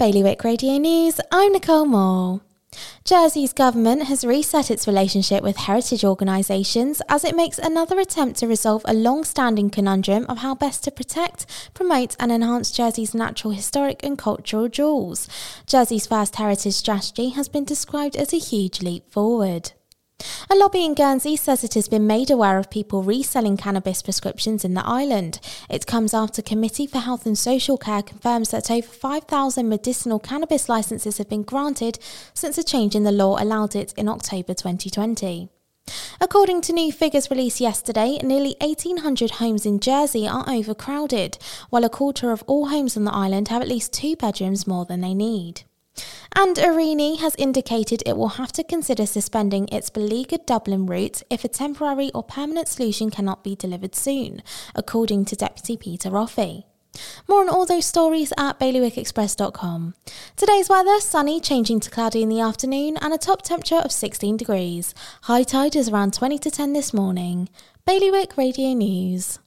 Bailiwick Radio News, I'm Nicole Moore. Jersey's government has reset its relationship with heritage organisations as it makes another attempt to resolve a long standing conundrum of how best to protect, promote, and enhance Jersey's natural, historic, and cultural jewels. Jersey's first heritage strategy has been described as a huge leap forward. A lobby in Guernsey says it has been made aware of people reselling cannabis prescriptions in the island. It comes after Committee for Health and Social Care confirms that over 5,000 medicinal cannabis licenses have been granted since a change in the law allowed it in October 2020. According to new figures released yesterday, nearly 1,800 homes in Jersey are overcrowded, while a quarter of all homes on the island have at least two bedrooms more than they need. And Aurigny has indicated it will have to consider suspending its beleaguered Dublin route if a temporary or permanent solution cannot be delivered soon, according to Deputy Peter Roffey. More on all those stories at bailiwickexpress.com. Today's weather sunny, changing to cloudy in the afternoon, and a top temperature of 16 degrees. High tide is around 20 to 10 this morning. Bailiwick Radio News.